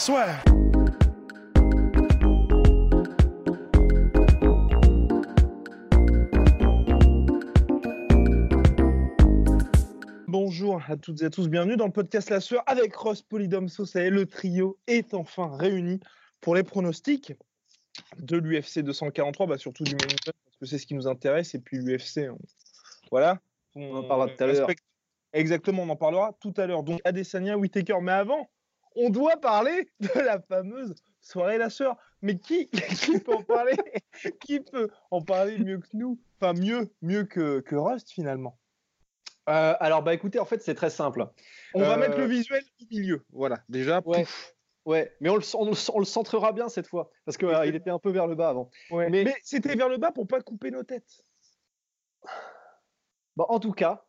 swear. Bonjour à toutes et à tous, bienvenue dans le podcast La Sueur avec Ross y est, le trio est enfin réuni pour les pronostics de l'UFC 243, bah surtout du main parce que c'est ce qui nous intéresse, et puis l'UFC, on... voilà. On en parlera tout à l'heure. Exactement, on en parlera tout à l'heure. Donc Adesanya, Whitaker, mais avant, on doit parler de la fameuse soirée La Sueur. Mais qui, qui peut en parler? Qui peut en parler mieux que nous? Enfin, mieux, mieux que, que Rust finalement. Euh, alors, bah écoutez, en fait, c'est très simple. On va Euh, mettre le visuel au milieu. Voilà, déjà. Ouais. pouf. Ouais, mais on le, on le- on le centrera bien cette fois, parce qu'il était un peu vers le bas avant. Ouais. Mais- Mais, c'était vers le bas pour pas couper nos têtes. Bon, en tout cas,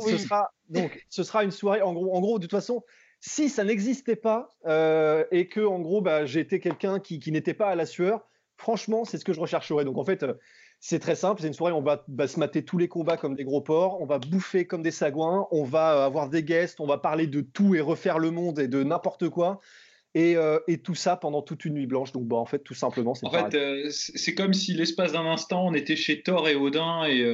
ce, sera, donc, ce sera une soirée, en gros, en gros de toute façon, si ça n'existait pas euh, et que, en gros, bah, j'étais quelqu'un qui, qui n'était pas à la sueur, franchement, c'est ce que je rechercherais. Donc, en fait, euh, c'est très simple. C'est une soirée où on va, va se mater tous les combats comme des gros porcs, on va bouffer comme des sagouins, on va euh, avoir des guests, on va parler de tout et refaire le monde et de n'importe quoi. Et, et tout ça pendant toute une nuit blanche. Donc, bah, en fait, tout simplement, c'est En pareil. fait, c'est comme si l'espace d'un instant, on était chez Thor et Odin et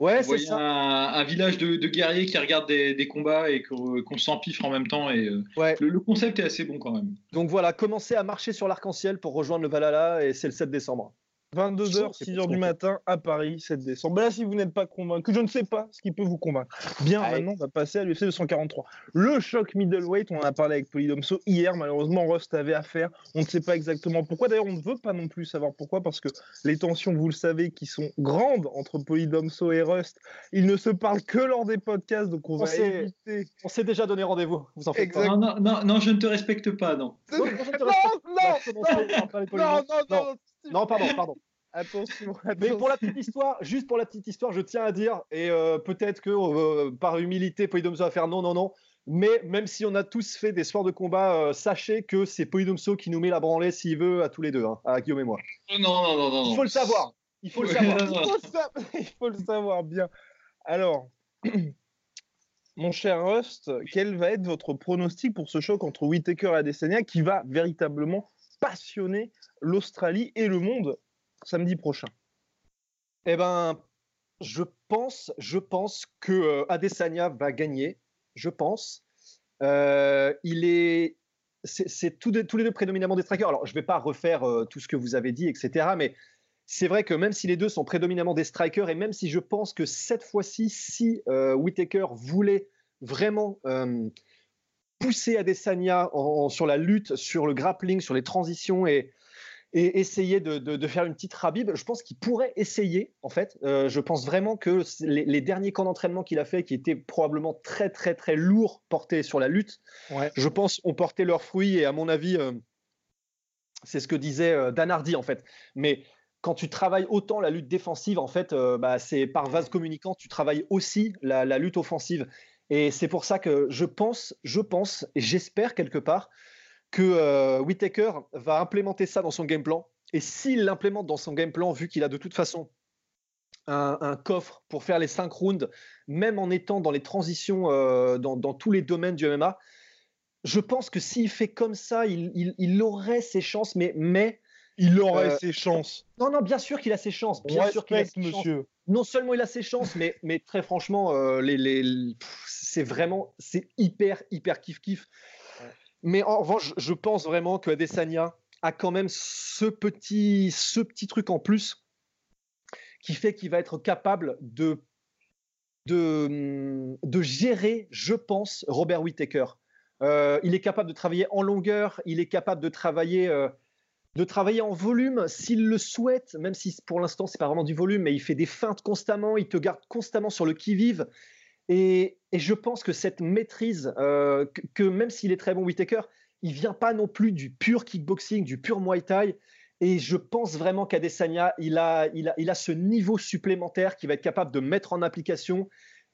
ouais, c'est ça. un, un village de, de guerriers qui regardent des, des combats et qu'on qu'on s'empiffre en même temps. Et euh, Ouais. le, le concept est assez bon quand même. Donc voilà, commencez à marcher sur l'arc-en-ciel pour rejoindre le Valhalla et c'est le 7 décembre. 22h, C'est 6h pour du matin à Paris, 7 décembre. Bah Là, si vous n'êtes pas convaincu, je ne sais pas ce qui peut vous convaincre. Bien, Allez. maintenant, on va passer à l'UFC 243. Le choc middleweight, on en a parlé avec Polydomso hier. Malheureusement, Rust avait affaire. On ne sait pas exactement pourquoi. D'ailleurs, on ne veut pas non plus savoir pourquoi, parce que les tensions, vous le savez, qui sont grandes entre Polydomso et Rust, ils ne se parlent que lors des podcasts, donc on, On va s'est- éviter. On s'est déjà donné rendez-vous, vous en faites Exact. Non, non, non, non, je ne te respecte pas, non. Non, te Non, non, non, Non. Non, pardon, pardon. Attention, Mais pour la petite histoire, juste pour la petite histoire, je tiens à dire, et euh, peut-être que euh, par humilité, Polydomso va faire non, non, non. Mais même si on a tous fait des soirs de combat, euh, sachez que c'est Polydomso qui nous met la branlée s'il veut à tous les deux, hein, à Guillaume et moi. Non, non, non, non. Il faut le savoir. Il faut le savoir. non, Il non. faut, le sa- il faut le savoir bien. Alors, mon cher Rust, quel va être votre pronostic pour ce choc entre Whitaker et Adesanya qui va véritablement passionner l'Australie et le monde samedi prochain Eh ben, je pense, je pense que euh, Adesanya va gagner. Je pense. Euh, il est, c'est tous, les deux prédominamment des strikers. Alors, je vais pas refaire euh, tout ce que vous avez dit, etc. Mais c'est vrai que même si les deux sont prédominamment des strikers et même si je pense que cette fois-ci, si Whittaker voulait vraiment pousser Adesanya sur la lutte, sur le grappling, sur les transitions et et essayer de, de- de faire une petite rabib. Je pense qu'il pourrait essayer, en fait. Euh, je pense vraiment que les, les derniers camps d'entraînement qu'il a fait, qui étaient probablement très, très, très lourds, portés sur la lutte, Ouais. je pense ont porté leurs fruits. Et à mon avis, euh, c'est ce que disait euh, Dan Hardy, en fait. Mais quand tu travailles autant la lutte défensive, en fait, euh, bah, c'est par vase communicant, tu travailles aussi la, la lutte offensive. Et c'est pour ça que je pense, je pense, et j'espère quelque part, que euh, Whittaker va implémenter ça dans son game plan. Et s'il l'implémente dans son game plan, vu qu'il a de toute façon un, un coffre pour faire les 5 rounds, même en étant dans les transitions euh, dans, dans tous les domaines du MMA, je pense que s'il fait comme ça, il, il- il aurait ses chances, mais, mais Il aurait Euh, ses chances. non, non, bien sûr qu'il a ses chances. Bien sûr qu'il a ses chances. monsieur. Non seulement il a ses chances, mais, mais très franchement, euh, les, les- c'est vraiment, c'est hyper, hyper kiff kiff. Mais en revanche, je pense vraiment que Adesanya a quand même ce petit, ce petit truc en plus qui fait qu'il va être capable de, de, gérer, je pense, Robert Whittaker. Euh, il est capable de travailler en longueur, il est capable de travailler, euh, de travailler en volume s'il le souhaite, même si pour l'instant c'est pas vraiment du volume, mais il fait des feintes constamment, il te garde constamment sur le qui-vive. Et, et je pense que cette maîtrise, euh, que, même s'il est très bon Whitaker, il vient pas non plus du pur kickboxing, du pur Muay Thai. Et je pense vraiment qu'Adesanya, il a, il, a, il a ce niveau supplémentaire qui va être capable de mettre en application.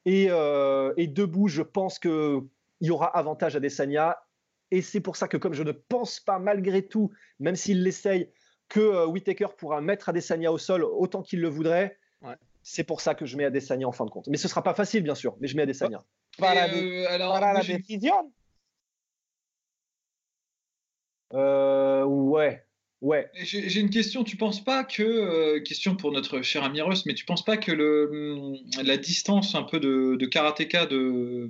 Et, euh, debout, je pense qu'il y aura avantage à Adesanya. Et c'est pour ça que comme je ne pense pas malgré tout, même s'il l'essaye, que euh, Whitaker pourra mettre Adesanya au sol autant qu'il le voudrait. C'est pour ça que je mets Adesanya en fin de compte. Mais ce sera pas facile, bien sûr, mais je mets Adesanya. Euh, alors, para moi, la j'ai- décision. Euh, ouais, ouais. J'ai une question. Tu penses pas que euh, question pour notre cher ami Russ, mais tu penses pas que le hum, la distance un peu de, de karatéka de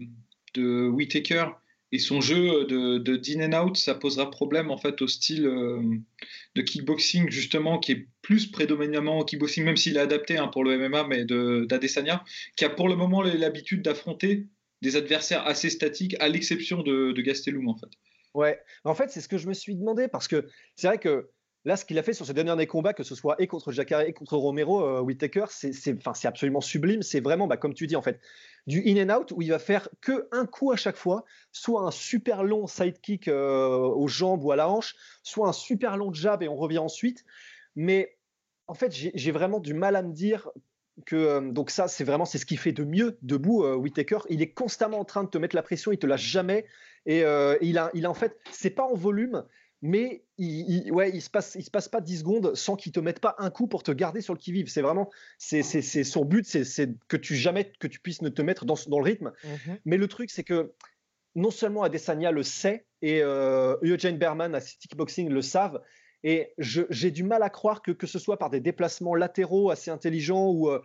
de Whitaker et son jeu de, de in and out, ça posera problème en fait au style euh, de kickboxing justement qui est plus prédominamment kickboxing, même s'il est adapté hein, pour le MMA, mais de d'Adesanya, qui a pour le moment l'habitude d'affronter des adversaires assez statiques, à l'exception de, de Gastelum en fait. Ouais, en fait, c'est ce que je me suis demandé parce que c'est vrai que là, ce qu'il a fait sur ces derniers combats, que ce soit et contre Jacare et contre Romero, euh, Whittaker, c'est absolument sublime. C'est vraiment, bah, comme tu dis, en fait, du in and out où il va faire que un coup à chaque fois, soit un super long sidekick euh, aux jambes ou à la hanche, soit un super long jab et on revient ensuite. Mais en fait, j'ai vraiment du mal à me dire que euh, donc ça, c'est vraiment c'est ce qu'il fait de mieux debout. euh, Whittaker, il est constamment en train de te mettre la pression, il te lâche jamais. Et euh, il a en fait, c'est pas en volume, mais il, il- ouais, il se passe, il se passe pas 10 secondes sans qu'il te mette pas un coup pour te garder sur le qui vive. C'est vraiment, c'est, son but, c'est, que tu jamais que tu puisses ne te mettre dans, dans le rythme. Mhm. Mais le truc, c'est que non seulement Adesanya le sait et euh, Eugene Berman à Kickboxing le savent. Et j'ai du mal à croire que, que ce soit par des déplacements latéraux assez intelligents ou euh,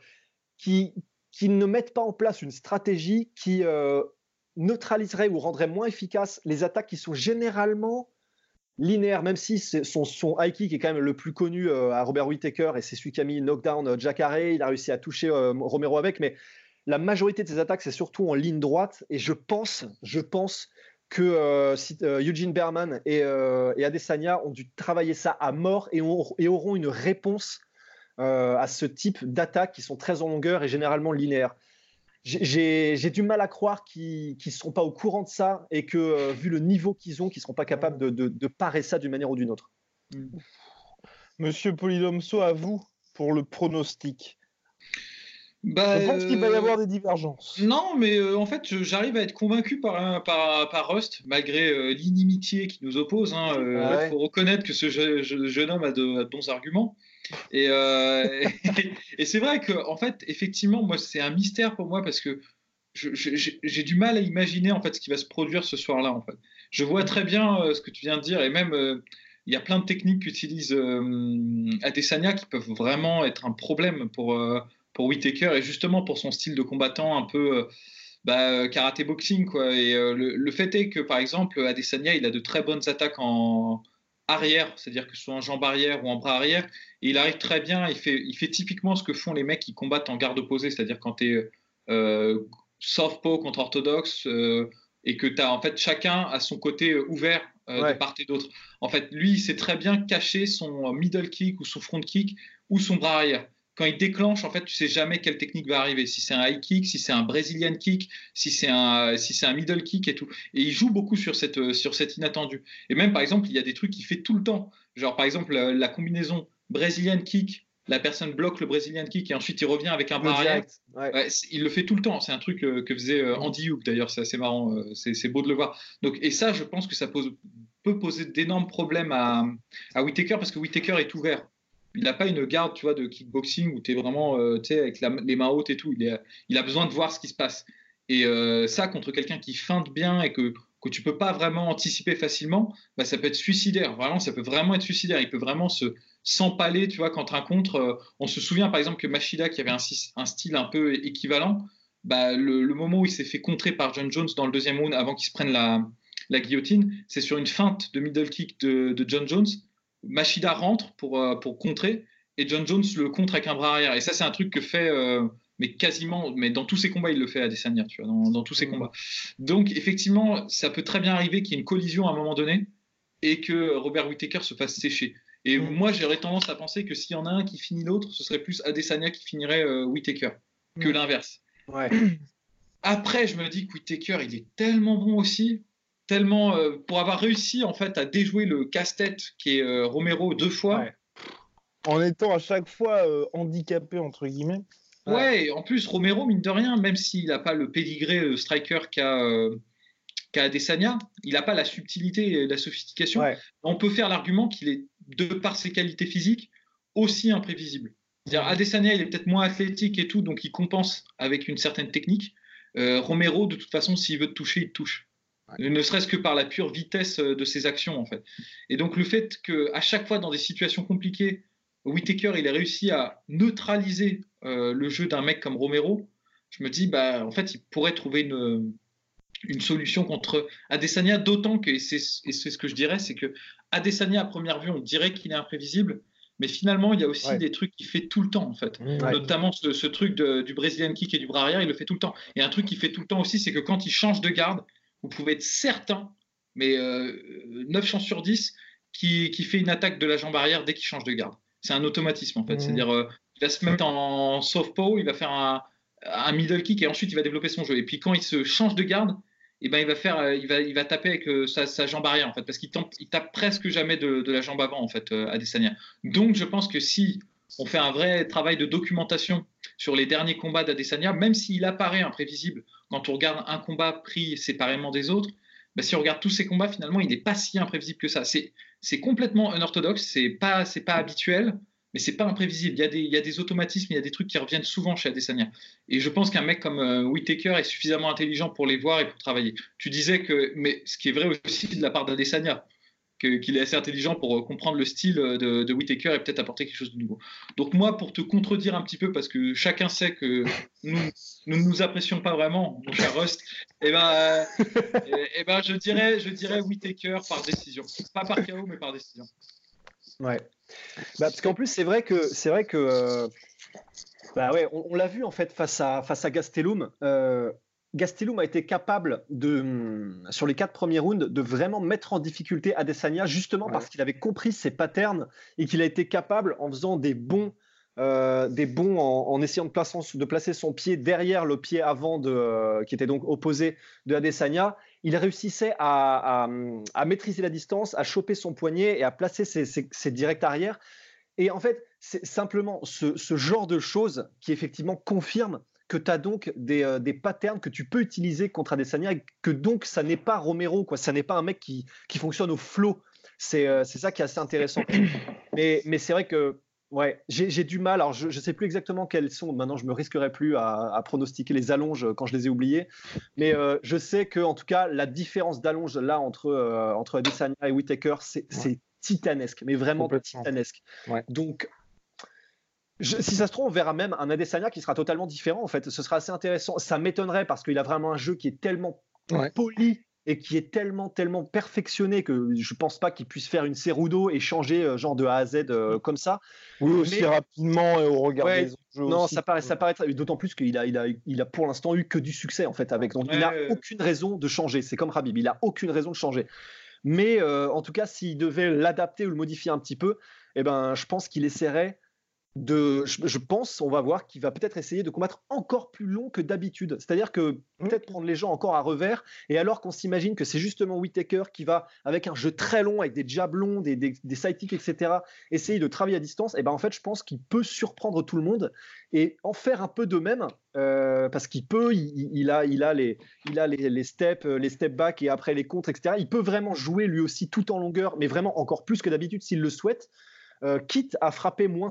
qui, qui ne mettent pas en place une stratégie qui euh, neutraliserait ou rendrait moins efficaces les attaques qui sont généralement linéaires, même si son, son high kick est quand même le plus connu euh, à Robert Whittaker et c'est celui qui a mis knockdown euh, Jacare, il a réussi à toucher euh, Romero avec, mais la majorité de ses attaques c'est surtout en ligne droite et je pense, je pense que euh, Eugene Berman et, Adesanya ont dû travailler ça à mort et, ont- et auront une réponse à ce type d'attaques qui sont très en longueur et généralement linéaires. J'ai- du mal à croire qu'ils ne seront pas au courant de ça et que, euh, vu le niveau qu'ils ont, qu'ils ne seront pas capables de, de, de parer ça d'une manière ou d'une autre. Monsieur Polydomso, à vous pour le pronostic. Bah, Je pense qu'il va y avoir des divergences. Non, mais euh, en fait, j'arrive à être convaincu par, par, par Rust, malgré euh, l'inimitié qui nous oppose. Il hein, euh, Ouais. faut reconnaître que ce je- je- jeune homme a de, a de bons arguments. Et, euh, et, c'est vrai que, en fait, effectivement, moi, c'est un mystère pour moi parce que j'ai du mal à imaginer en fait ce qui va se produire ce soir-là. En fait, je vois très bien euh, ce que tu viens de dire et même. euh, il y a plein de techniques qu'utilise Adesanya qui peuvent vraiment être un problème pour, pour Whitaker et justement pour son style de combattant un peu bah, karaté boxing quoi. Et le, le fait est que par exemple Adesanya il a de très bonnes attaques en arrière, c'est-à-dire que ce soit en jambe arrière ou en bras arrière, et il arrive très bien, il fait, il fait typiquement ce que font les mecs qui combattent en garde opposée, c'est-à-dire quand tu es euh, contre orthodoxe euh, et que tu as en fait chacun à son côté euh, ouvert euh, Ouais. de part et d'autre. En fait, lui, il sait très bien cacher son middle kick ou son front kick ou son bras arrière. Quand il déclenche, en fait, tu sais jamais quelle technique va arriver. Si c'est un high kick, si c'est un Brazilian kick, si c'est un, si c'est un middle kick et tout. Et il joue beaucoup sur cette, euh, sur cet inattendu. Et même, par exemple, il y a des trucs qu'il fait tout le temps. Genre, par exemple, la, la combinaison Brazilian kick, la personne bloque le Brazilian kick et ensuite il revient avec un Le bras arrière. direct. ouais. Il le fait tout le temps. C'est un truc euh, que faisait euh, Andy Hook d'ailleurs. C'est assez marrant. euh, c'est c'est beau de le voir. Donc, et ça, je pense que ça pose, peut poser d'énormes problèmes à, à Whitaker parce que Whitaker est ouvert. Il n'a pas une garde, tu vois, de kickboxing où tu es vraiment, euh, avec les mains hautes et tout. Il, a besoin de voir ce qui se passe. Et euh, ça, contre quelqu'un qui feinte bien et que que tu peux pas vraiment anticiper facilement, bah, ça peut être suicidaire. Vraiment, ça peut vraiment être suicidaire. Il peut vraiment se s'empaler, tu vois, contre un contre. euh, on se souvient par exemple que Machida, qui avait un, style un peu équivalent, bah, le, moment où il s'est fait contrer par John Jones dans le deuxième round avant qu'il se prenne la, guillotine, c'est sur une feinte de middle kick de John Jones. Machida rentre pour, euh, pour contrer et John Jones le contre avec un bras arrière. Et ça, c'est un truc que fait, euh, mais quasiment, mais dans tous ses combats, il le fait à Desania, tu vois, dans, dans tous ses combats. Donc, effectivement, ça peut très bien arriver qu'il y ait une collision à un moment donné et que Robert Whittaker se fasse sécher. Et Mm. moi, j'aurais tendance à penser que s'il y en a un qui finit l'autre, ce serait plus Adesanya qui finirait euh, Whittaker que Mm. l'inverse. Ouais. Après, je me dis que Whittaker, il est tellement bon aussi, tellement euh, pour avoir réussi en fait à déjouer le casse-tête qui est euh, Romero deux fois. En étant à chaque fois euh, handicapé entre guillemets. Ouais, en plus Romero mine de rien, même s'il n'a pas le pédigré striker qu'a Adesanya, il n'a pas la subtilité et la sophistication. On peut faire l'argument qu'il est, de par ses qualités physiques, aussi imprévisible. C'est-à-dire, Adesanya, il est peut-être moins athlétique et tout, donc il compense avec une certaine technique. Romero, de toute façon, s'il veut te toucher, il te touche. Ne serait-ce que par la pure vitesse euh, de ses actions, en fait. Et donc, le fait qu'à chaque fois, dans des situations compliquées, Whitaker, il a réussi à neutraliser euh, le jeu d'un mec comme Romero, je me dis, bah, en fait, il pourrait trouver une, une solution contre Adesanya, d'autant que, et c'est ce que je dirais, c'est que Adesanya, à première vue, on dirait qu'il est imprévisible, mais finalement, il y a aussi des trucs qu'il fait tout le temps, en fait. Mmh. Notamment ce, truc du Brazilian kick et du bras arrière, il le fait tout le temps. Et un truc qu'il fait tout le temps aussi, c'est que quand il change de garde, vous pouvez être certain, mais 9 euh, chances sur 10, qu'il fait une attaque de la jambe arrière dès qu'il change de garde. C'est un automatisme, en fait. Mmh. C'est-à-dire, euh, il va se mettre en, soft paw, il va faire un, un middle kick et ensuite il va développer son jeu. Et puis quand il se change de garde, eh ben il va faire, euh, il va, il va taper avec euh, sa, jambe arrière en fait, parce qu'il il tape presque jamais de, la jambe avant en fait à Adesanya. Donc je pense que si on fait un vrai travail de documentation sur les derniers combats d'Adesanya, même s'il apparaît imprévisible quand on regarde un combat pris séparément des autres, ben, si on regarde tous ces combats, finalement, il n'est pas si imprévisible que ça. C'est complètement unorthodoxe, c'est pas, pas habituel, mais c'est pas imprévisible. Il y, a des, il y, a des, automatismes, il y a des trucs qui reviennent souvent chez Adesanya. Et je pense qu'un mec comme euh, Whitaker est suffisamment intelligent pour les voir et pour travailler. Tu disais que, mais ce qui est vrai aussi de la part d'Adesanya, qu'il est assez intelligent pour euh, comprendre le style de, de Whitaker et peut-être apporter quelque chose de nouveau. Donc moi, pour te contredire un petit peu, parce que chacun sait que nous ne nous, apprécions pas vraiment, mon cher Rust, et eh ben, euh, et, eh ben, je dirais, je dirais Whitaker par décision, pas par chaos, mais par décision. Ouais. Bah, parce qu'en plus, c'est vrai que c'est vrai que euh, bah ouais, on, l'a vu en fait face à face à Gastelum. Euh, Gastelum a été capable de, hum, sur les quatre premiers rounds, de vraiment mettre en difficulté Adesanya justement parce qu'il avait compris ses patterns et qu'il a été capable, en faisant des bons, euh, des bons en, essayant de placer, de placer, son pied derrière le pied avant de, qui était donc opposé de Adesanya, il réussissait à, maîtriser la distance, à choper son poignet et à placer ses, directs arrière. Et en fait, c'est simplement ce, genre de choses qui effectivement confirme que tu as donc euh, des, patterns que tu peux utiliser contre Adesanya et que donc ça n'est pas Romero, quoi. ça n'est pas un mec qui, fonctionne au. Euh, c'est ça qui est assez intéressant. Mais, mais c'est vrai que Ouais, j'ai du mal. Alors, je ne sais plus exactement quelles sont. Maintenant, je me risquerai plus à, pronostiquer les allonges quand je les ai oubliées. Mais euh, je sais que, en tout cas, la différence d'allonge là entre, euh, entre Adesanya et Whitaker, c'est titanesque, mais vraiment titanesque. Donc, si ça se trouve, on verra même un Adesanya qui sera totalement différent. En fait, ce sera assez intéressant. Ça m'étonnerait parce qu'il a vraiment un jeu qui est tellement poli et qui est tellement, tellement perfectionné que je pense pas qu'il puisse faire une Cerudo et changer euh, genre de A à Z euh, comme ça. Oui, aussi rapidement et au regard des autres Non, ça paraît, ça paraît d'autant plus qu'il a, il a, il a pour l'instant eu que du succès en fait avec. Donc il n'a aucune raison de changer. C'est comme Rabib, il a aucune raison de changer. Mais euh, en tout cas, s'il devait l'adapter ou le modifier un petit peu, eh ben, je pense qu'il essaierait de, je, pense, on va voir qu'il va peut-être essayer de combattre encore plus long que d'habitude. C'est-à-dire que mmh. peut-être prendre les gens encore à revers, et alors qu'on s'imagine que c'est justement Whitaker qui va, avec un jeu très long, avec des jabs longs, des, des, sidekicks, etc., essayer de travailler à distance, et ben en fait, je pense qu'il peut surprendre tout le monde et en faire un peu de même, euh, parce qu'il peut, il, a, il a, les, il a les, les, steps, les step back et après les contres, etc. Il peut vraiment jouer lui aussi tout en longueur, mais vraiment encore plus que d'habitude s'il le souhaite. Euh, quitte à frapper moins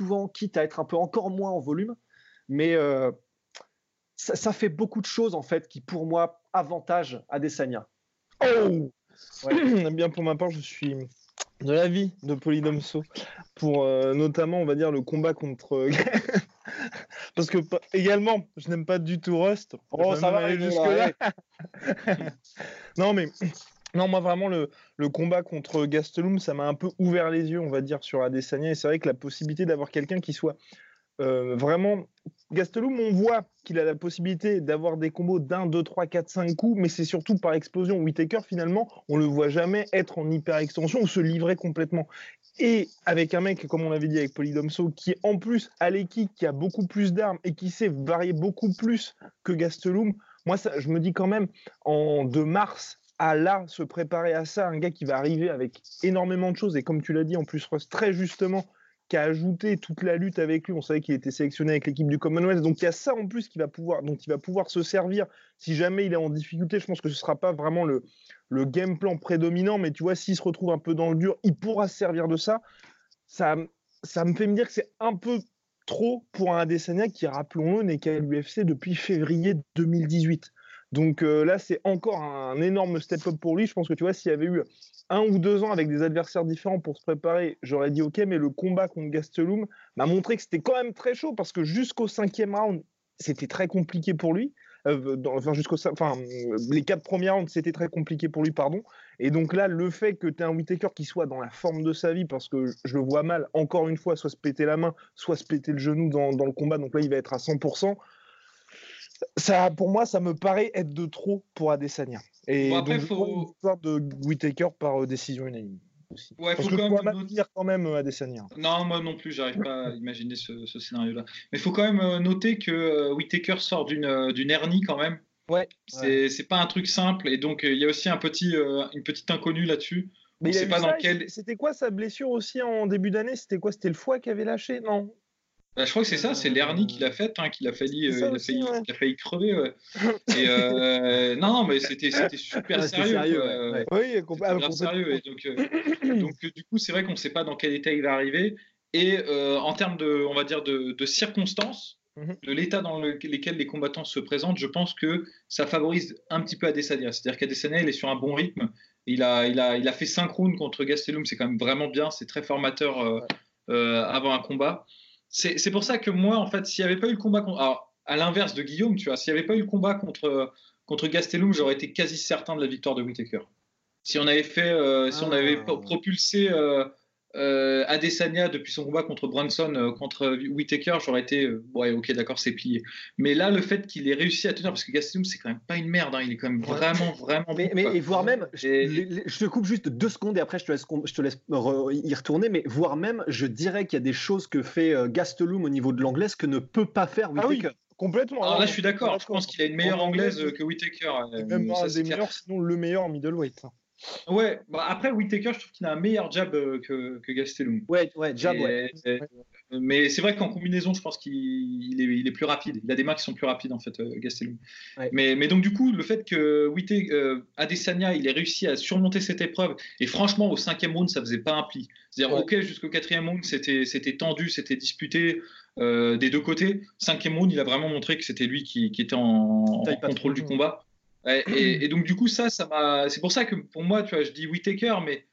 Souvent, quitte à être un peu encore moins en volume, mais euh, ça, ça, fait beaucoup de choses, en fait, qui, pour moi, avantage Adesanya. Oh ouais. Bien, pour ma part, je suis de la vie de Polydomso pour euh, notamment, on va dire, le combat contre. Parce que également, je n'aime pas du tout Rust. Oh, ça va aller jusque là. non, mais non, moi vraiment le, combat contre Gastelum, ça m'a un peu ouvert les yeux, on va dire, sur Adesanya. Et c'est vrai que la possibilité d'avoir quelqu'un qui soit euh, vraiment, Gastelum, on voit qu'il a la possibilité d'avoir des combos d'un, deux, trois, quatre, cinq coups, mais c'est surtout par explosion. Whitaker, finalement, on le voit jamais être en hyper extension ou se livrer complètement. Et avec un mec, comme on l'avait dit avec Polydomso, qui en plus à l'équipe, qui a beaucoup plus d'armes et qui sait varier beaucoup plus que Gastelum, moi, ça, je me dis quand même, en de mars à là, se préparer à ça, un gars qui va arriver avec énormément de choses, et comme tu l'as dit, en plus, très justement, qui a ajouté toute la lutte avec lui. On savait qu'il était sélectionné avec l'équipe du Commonwealth. Donc il y a ça en plus qui va pouvoir, il va pouvoir se servir si jamais il est en difficulté. Je pense que ce ne sera pas vraiment le, le game plan prédominant, mais tu vois, s'il se retrouve un peu dans le dur, il pourra se servir de ça. Ça, ça me fait me dire que c'est un peu trop pour un Adesanya qui, rappelons-le, n'est qu'à l'UFC depuis février 2018. Donc euh, là, c'est encore un énorme step-up pour lui. Je pense que tu vois, s'il y avait eu un ou deux ans avec des adversaires différents pour se préparer, j'aurais dit ok, mais le combat contre Gastelum m'a montré que c'était quand même très chaud parce que jusqu'au cinquième round, c'était très compliqué pour lui. Euh, enfin, enfin, les quatre premiers rounds, c'était très compliqué pour lui, pardon. Et donc là, le fait que tu aies un Whitaker qui soit dans la forme de sa vie, parce que je le vois mal, encore une fois, soit se péter la main, soit se péter le genou dans, dans le combat, donc là, il va être à 100% ça, pour moi, ça me paraît être de trop pour Adesanya. Et après, donc, faut... une histoire de Whitaker par euh, décision unanime. Aussi. Ouais, Parce faut que quand même dire quand même euh, Adesanya. Non, moi non plus, j'arrive pas à imaginer ce, ce scénario-là. Mais il faut quand même euh, noter que Whitaker sort d'une d'une hernie quand même. Ouais. C'est c'est pas un truc simple et donc il y a aussi un petit une petite inconnue là-dessus. Mais On sait il a pas eu dans ça, quel. C'était quoi sa blessure aussi en début d'année? C'était quoi? C'était le foie qui avait lâché? Non Bah, je crois que c'est ça, c'est l'hernie qu'il a faite, hein, qu'il a failli, euh, il a aussi, failli, ouais. qu'il a failli crever. ouais. Et euh, non, non, mais c'était c'était super Ouais, c'était sérieux. sérieux, quoi. ouais, ouais. Oui, C'était compl- grave ah, sérieux. Et donc, euh, donc euh, du coup, c'est vrai qu'on ne sait pas dans quel état il va arriver. Et euh, en termes de, on va dire, de, de circonstances, Mhm. de l'état dans le- lesquels les combattants se présentent, je pense que ça favorise un petit peu Adesanya. C'est-à-dire qu'Adesanya, il est sur un bon rythme. Il a, il a, il a fait 5 rounds contre Gastelum, c'est quand même vraiment bien. C'est très formateur euh, euh, avant un combat. C'est pour ça que moi, en fait, s'il n'y avait pas eu le combat contre. Alors, à l'inverse de Guillaume, tu vois, s'il n'y avait pas eu le combat contre, contre Gastelum, j'aurais été quasi certain de la victoire de Whitaker. Si on avait fait, euh, si on Ah. avait pro- propulsé euh, euh, Adesanya depuis son combat contre Brunson, euh, contre Whitaker, j'aurais été, euh, ouais, ok, d'accord, c'est plié. Mais là, le fait qu'il ait réussi à tenir, parce que Gastelum, c'est quand même pas une merde, hein, il est quand même vraiment, vraiment. Mais, bon, mais quoi. et voire même, je, Et- te coupe juste deux secondes et après je te laisse, je te laisse re- y retourner, mais voire même, je dirais qu'il y a des choses que fait euh, Gastelum au niveau de l'anglaise que ne peut pas faire Ah oui, complètement. Alors là, Alors, je suis d'accord. Je pense qu'il a une meilleure anglaise que Whitaker. euh, même un c'est des meilleurs, sinon le meilleur en middleweight. Ouais, bah après Whitaker, je trouve qu'il a un meilleur jab euh, que, que Gastelum. Ouais, ouais, jab, Et- ouais. et- mais c'est vrai qu'en combinaison, je pense qu'il il est, il est plus rapide. Il a des mains qui sont plus rapides, en fait, euh, Gastelum. Ouais. Mais, mais donc, du coup, le fait que Whittaker, euh, Adesanya, il ait réussi à surmonter cette épreuve, et franchement, au cinquième round, ça faisait pas un pli. C'est-à-dire, Ouais. ok, jusqu'au quatrième round, c'était tendu, c'était disputé euh, des deux côtés. Cinquième round, il a vraiment montré que c'était lui qui, qui était en, en contrôle du combat. Ouais, et, et donc, du coup, ça, ça m'a. C'est pour ça que pour moi, tu vois, je dis Whittaker, mais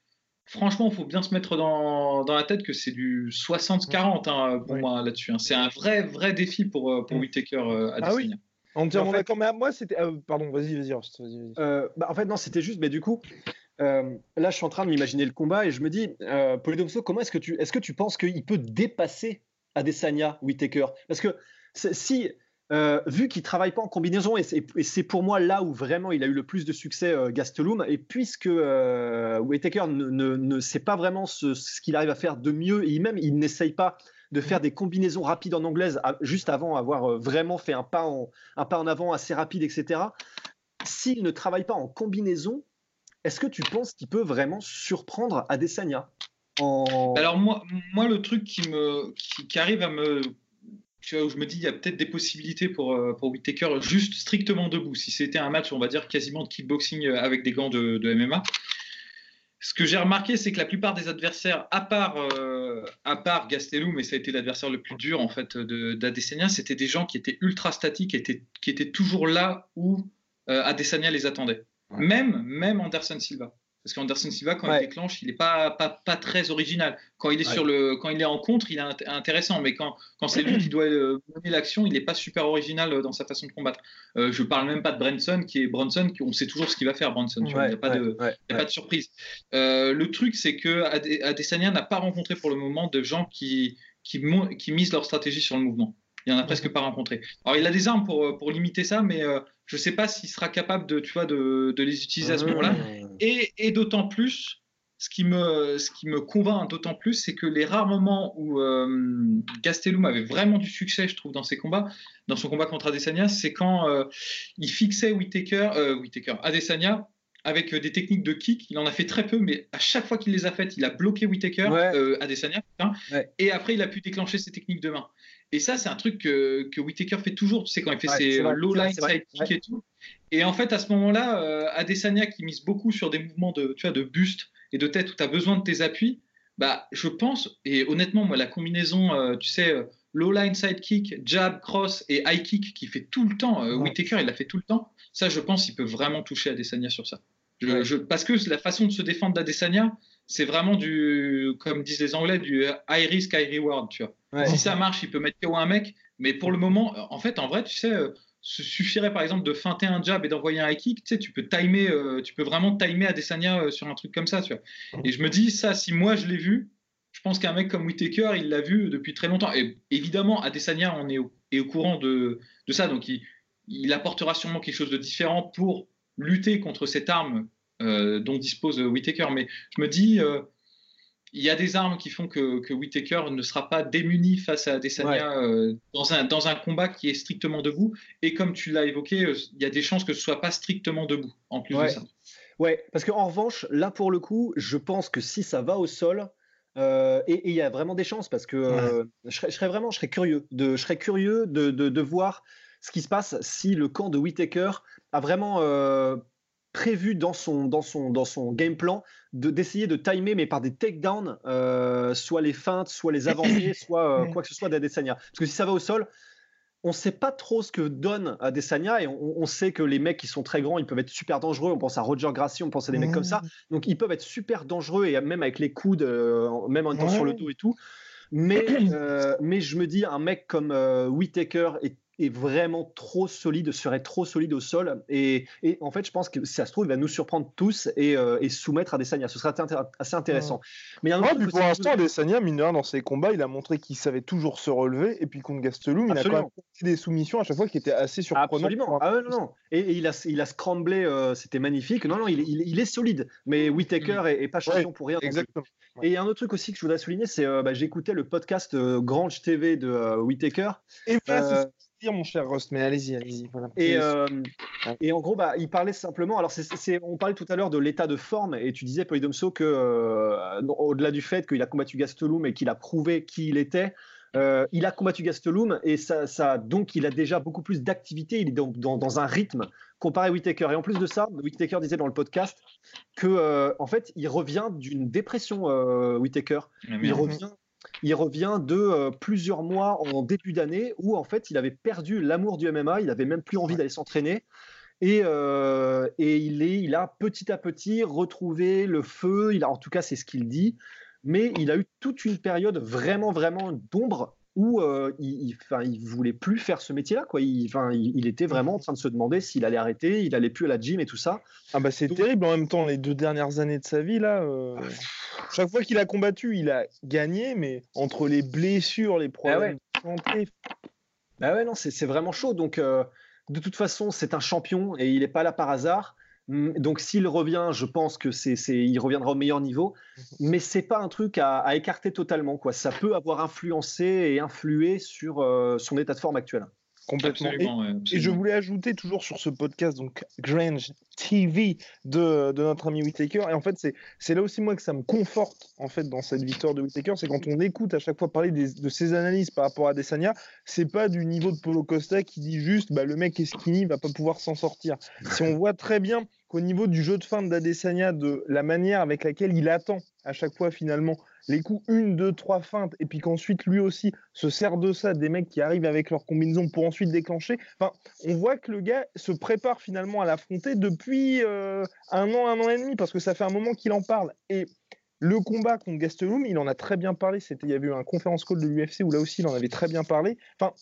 franchement, il faut bien se mettre dans, dans la tête que c'est du 60-40 hein, pour Ouais. moi là-dessus. hein. C'est un vrai, vrai défi pour, euh, pour Mm. Whittaker euh, Ah oui. Entièrement En fait- d'accord. Mais à moi, c'était. ah, pardon, vas-y, vas-y, Rost, vas-y, vas-y. Euh, bah, en fait, non, c'était juste, mais du coup, euh, là, je suis en train de m'imaginer le combat et je me dis, euh, Polydomso, comment est-ce que tu, est-ce que tu penses qu'il peut dépasser Adesanya, Whittaker Parce que si, euh, vu qu'il travaille pas en combinaison, et c'est, pour moi là où vraiment il a eu le plus de succès, euh, Gastelum, et puisque euh, ne, sait pas vraiment ce, qu'il arrive à faire de mieux, et même il n'essaye pas de faire des combinaisons rapides en anglaise juste avant avoir euh, vraiment fait un pas en, un pas en avant assez rapide, etc s'il ne travaille pas en combinaison, est-ce que tu penses qu'il peut vraiment surprendre Adesanya? Alors moi, moi, le truc qui me, qui, qui arrive à me, tu vois, où je me dis, il y a peut-être des possibilités pour euh, pour Whittaker juste strictement debout. Si c'était un match, on va dire quasiment de kickboxing euh, avec des gants de, de MMA. Ce que j'ai remarqué, c'est que la plupart des adversaires, à part, euh, à part Gastelum, mais ça a été l'adversaire le plus dur en fait de- d'Adesanya, c'était des gens qui étaient ultra statiques, qui étaient, qui étaient toujours là où euh, Adesanya les attendait. Même, même Anderson Silva. Parce qu'Anderson Silva, quand il déclenche, il n'est pas, pas, pas, très original. Quand il est, sur le, quand il est en contre, il est intéressant. Mais quand, quand c'est lui qui doit euh, mener l'action, il n'est pas super original euh, dans sa façon de combattre. Euh, je parle même pas de Branson, qui est Bronson, qui, on sait toujours ce qu'il va faire, Bronson. il n'y a, pas de, pas de surprise. le truc, c'est que Adesanya n'a pas rencontré pour le moment de gens qui, qui, qui misent leur stratégie sur le mouvement. Il n'y en a presque pas rencontré. Alors, il a des armes pour, pour limiter ça, mais je ne sais pas s'il sera capable de, tu vois, de, de les utiliser à ce moment-là. Ah. Et, et d'autant plus, ce qui me, ce qui me convainc d'autant plus, c'est que les rares moments où euh, Gastelum avait vraiment du succès, je trouve, dans ses combats, dans son combat contre Adesanya, c'est quand euh, il fixait Whitaker, euh, Whitaker, Adesanya avec des techniques de kick. Il en a fait très peu, mais à chaque fois qu'il les a faites, il a bloqué Whitaker, Adesanya, et après il a pu déclencher ses techniques de main. Et ça, c'est un truc que, que Whitaker fait toujours, tu sais, quand il fait ses low line side kick et tout. Et en fait, à ce moment-là, euh, Adesanya qui mise beaucoup sur des mouvements de, tu vois, de buste et de tête où tu as besoin de tes appuis, bah, je pense, et honnêtement, moi, la combinaison, euh, tu sais, euh, low line side kick, jab, cross et high kick qui fait tout le temps, Whitaker, il l'a fait tout le temps, ça, je pense, il peut vraiment toucher Adesanya sur ça. Je, parce que la façon de se défendre d'Adesanya, c'est vraiment du, comme disent les Anglais, du high risk, high reward, tu vois. Si ça marche, il peut mettre KO un mec, mais pour le moment, en fait, en vrai, tu sais, ce suffirait par exemple de feinter un jab et d'envoyer un high kick, tu sais, tu peux timer, euh, tu peux vraiment timer Adesanya euh, sur un truc comme ça, tu vois. Et je me dis, ça, si moi je l'ai vu, je pense qu'un mec comme Whitaker, il l'a vu depuis très longtemps. Et évidemment, Adesanya on est au, est au courant de, de, ça, donc il, il, apportera sûrement quelque chose de différent pour lutter contre cette arme euh, dont dispose Whitaker. Mais je me dis, il y a des armes qui font que, que Whitaker ne sera pas démuni face à Adesanya euh, dans, un, dans un combat qui est strictement debout. Et comme tu l'as évoqué, euh, il y a des chances que ce soit pas strictement debout, en plus de ça. Ouais, parce qu'en revanche, là pour le coup, je pense que si ça va au sol, euh, et il y a vraiment des chances parce que je, serais, vraiment, je serais curieux de, je serais curieux de, de, de, voir ce qui se passe si le camp de Whitaker a vraiment prévu dans son, dans son, dans son game plan d'essayer de, timer, mais par des takedowns, euh, soit les feintes, soit les avancées, soit euh, quoi que ce soit d'Adesanya. Parce que si ça va au sol, on ne sait pas trop ce que donne Adesanya et on, sait que les mecs qui sont très grands, ils peuvent être super dangereux. On pense à Roger Gracie, on pense à des mecs comme ça. Donc ils peuvent être super dangereux et même avec les coudes, euh, même en étant sur le dos et tout. Mais, mais je me dis, un mec comme Whitaker est est vraiment trop solide, serait trop solide au sol. Et, et, en fait, je pense que si ça se trouve, il va nous surprendre tous et, euh, et soumettre Adesanya. Ce serait assez intéressant. Mais un ouais, pour l'instant, Adesanya, mineur dans ses combats, il a montré qu'il savait toujours se relever. Et puis contre Gastelum, il a quand même des soumissions à chaque fois qui étaient assez surprenantes. Absolument. Ah ouais, non, non. Et, il, a, il a scramblé, euh, c'était magnifique. Non, non, il, il, est solide. Mais Whitaker mm. est, pas champion pour rien. Exactement. Et il y a un autre truc aussi que je voudrais souligner, c'est euh, bah, j'écoutais le podcast Grange TV de Whitaker. Et dire, mon cher Rost, mais allez-y, allez-y. Et, euh, et, en gros, bah, il parlait simplement. Alors, c'est, on parlait tout à l'heure de l'état de forme, et tu disais, Polydomso, que euh, au-delà du fait qu'il a combattu Gastelum et qu'il a prouvé qui il était, euh, il a combattu Gastelum et ça, ça, donc il a déjà beaucoup plus d'activité. Il est dans, dans, un rythme comparé à Whittaker. Et en plus de ça, Whittaker disait dans le podcast que, en fait, il revient d'une dépression. Whittaker, il revient il revient de euh, plusieurs mois en début d'année où en fait il avait perdu l'amour du MMA, il avait même plus envie d'aller s'entraîner. Et, euh, et il, est, il a petit à petit retrouvé le feu, il a, en tout cas c'est ce qu'il dit, mais il a eu toute une période vraiment, vraiment d'ombre où euh, il, enfin, il voulait plus faire ce métier-là. Quoi. Il, il, était vraiment en train de se demander s'il allait arrêter, il allait plus à la gym et tout ça. Ah bah c'est terrible en même temps les deux dernières années de sa vie là. Euh, ah, chaque fois qu'il a combattu, il a gagné, mais entre les blessures, les problèmes de santé. Bah ouais non, c'est vraiment chaud. Donc euh, de toute façon, c'est un champion et il n'est pas là par hasard. Donc s'il revient, je pense que c'est, il reviendra au meilleur niveau, mhm. mais c'est pas un truc à, écarter totalement. Quoi. Ça peut avoir influencé et influé sur euh, son état de forme actuel. Complètement. et, je voulais ajouter toujours sur ce podcast, donc Grange TV de, de notre ami Whitaker. Et en fait, c'est là aussi moi que ça me conforte en fait dans cette victoire de Whitaker, c'est quand on écoute à chaque fois parler de ses analyses par rapport à Desania, c'est pas du niveau de Polo Costa qui dit juste bah, le mec est skinny, il va pas pouvoir s'en sortir. Si on voit très bien qu'au niveau du jeu de fin d'Adesanya, de la manière avec laquelle il attend à chaque fois finalement les coups une, deux, trois feintes, et puis qu'ensuite lui aussi se sert de ça, des mecs qui arrivent avec leur combinaison pour ensuite déclencher. Enfin, on voit que le gars se prépare finalement à l'affronter depuis euh, un an, un an et demi, parce que ça fait un moment qu'il en parle. Et le combat contre Gastelum, il en a très bien parlé. Il y avait eu un conférence call de l'UFC où là aussi il en avait très bien parlé. Enfin,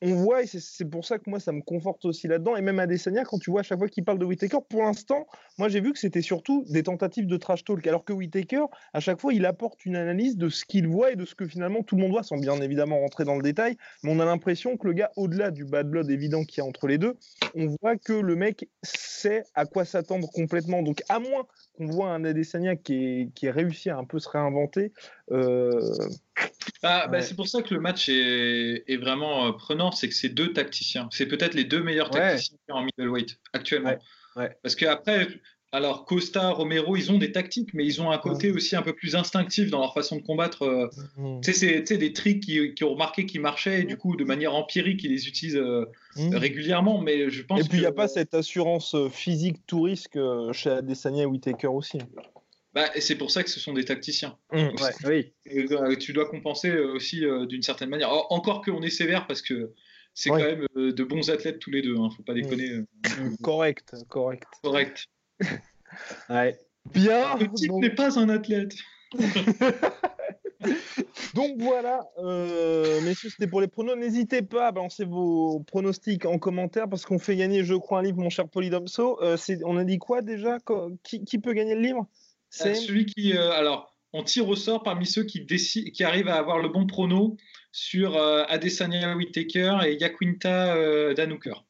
on voit, et c'est pour ça que moi, ça me conforte aussi là-dedans. Et même Adesanya, quand tu vois à chaque fois qu'il parle de Whitaker, pour l'instant, moi, j'ai vu que c'était surtout des tentatives de trash talk. Alors que Whitaker, à chaque fois, il apporte une analyse de ce qu'il voit et de ce que finalement tout le monde voit, sans bien évidemment rentrer dans le détail. Mais on a l'impression que le gars, au-delà du bad blood évident qu'il y a entre les deux, on voit que le mec sait à quoi s'attendre complètement. Donc, à moins qu'on voit un Adesanya qui est, qui est réussi à un peu se réinventer, euh, bah, bah, c'est pour ça que le match est, est vraiment euh, prenant, c'est que c'est deux tacticiens. C'est peut-être les deux meilleurs tacticiens en middleweight actuellement. Parce qu'après, alors Costa, Romero, ils ont des tactiques, mais ils ont un côté aussi un peu plus instinctif dans leur façon de combattre. Euh, mmh. Tu sais, c'est des tricks qui, qui, ont remarqué qui marchaient, et du coup, de manière empirique, ils les utilisent euh, mmh. régulièrement. Mais je pense et puis, il n'y a pas cette assurance physique tout risque chez Adesanya et Whitaker aussi. Bah, et c'est pour ça que ce sont des tacticiens. Mmh, oui. Euh, tu dois compenser euh, aussi euh, d'une certaine manière. encore qu'on est sévère parce que c'est quand même de bons athlètes tous les deux. Hein, faut pas mmh. déconner. Correct, correct. Correct. Ouais. Bien. Le type n'est pas un athlète. Donc voilà, messieurs, c'était pour les pronos. N'hésitez pas à balancer vos pronostics en commentaire parce qu'on fait gagner, je crois, un livre, mon cher Polydomso. on a dit quoi déjà? Qui, qui, peut gagner le livre? C'est celui qui. Euh, alors, on tire au sort parmi ceux qui, qui arrivent à avoir le bon prono sur euh, Adesanya Whittaker et Yaquinta euh, Danuker.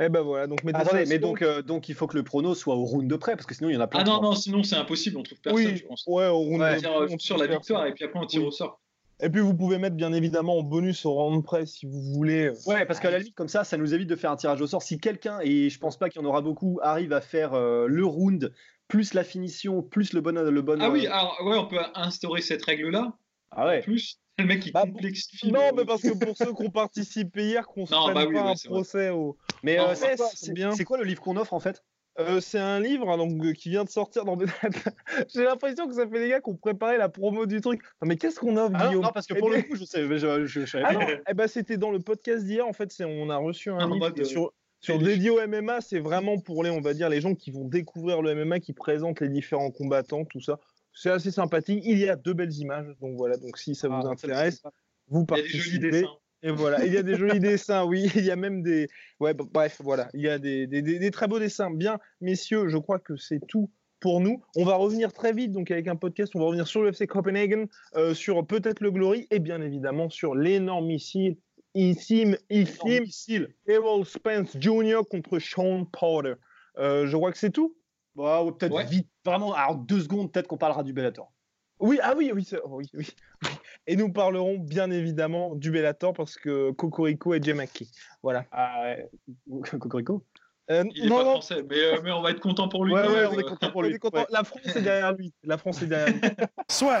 Eh ben voilà, donc mais donc, donc il faut que le prono soit au round de près parce que sinon il y en a plein. Ah non, non, sinon c'est impossible, on trouve personne, oui, je pense. Ouais, au round on tire, sur la victoire et puis après on tire au sort. Et puis vous pouvez mettre bien évidemment en bonus au round près si vous voulez. Ouais, parce qu'à la limite comme ça, ça nous évite de faire un tirage au sort. Si quelqu'un, et je pense pas qu'il y en aura beaucoup, arrive à faire le round plus la finition, plus le bon. Le bon ah oui, alors, ouais, on peut instaurer cette règle-là. Ah ouais. Plus le mec qui bah, complexifie. Non, mais parce que pour ceux qui ont participé hier, qu'on se prenne bah pas un procès au. Mais euh, c'est bien. C'est quoi le livre qu'on offre en fait? Euh, c'est un livre hein, donc, qui vient de sortir dans J'ai l'impression que ça fait des gars qui ont préparé la promo du truc. Non, mais qu'est-ce qu'on offre, ah Guillaume? Non, parce que pour le coup, je sais. Je, je, ah non, eh ben, c'était dans le podcast d'hier. En fait, on a reçu un livre sur, sur dédié au MMA, c'est vraiment pour les, on va dire, les gens qui vont découvrir le MMA, qui présentent les différents combattants, tout ça. C'est assez sympathique. Il y a deux belles images, donc voilà. Donc si ça vous ah, intéresse, vous participez. Et voilà, il y a des jolis dessins, oui. Il y a même des. Ouais, bref, voilà. Il y a des, des, des, très beaux dessins. Bien, messieurs, je crois que c'est tout pour nous. On va revenir très vite, donc avec un podcast, on va revenir sur le FC Copenhagen, euh, sur peut-être le Glory et bien évidemment sur l'énorme missile Isim, Isim, Errol Spence Jr. contre Sean Porter. Euh, je crois que c'est tout. Bon, peut-être vite, vraiment, alors deux secondes, peut-être qu'on parlera du Bellator. Oui, ah oui, oui, oui, oui, Et nous parlerons bien évidemment du Bellator parce que Cocorico et Jamaki. Voilà. Ah, Cocorico euh, Il est pas français, mais, euh, mais, on va être content pour lui. Ouais, ouais, on est content pour lui. La France est derrière lui. La France est derrière lui. Soit.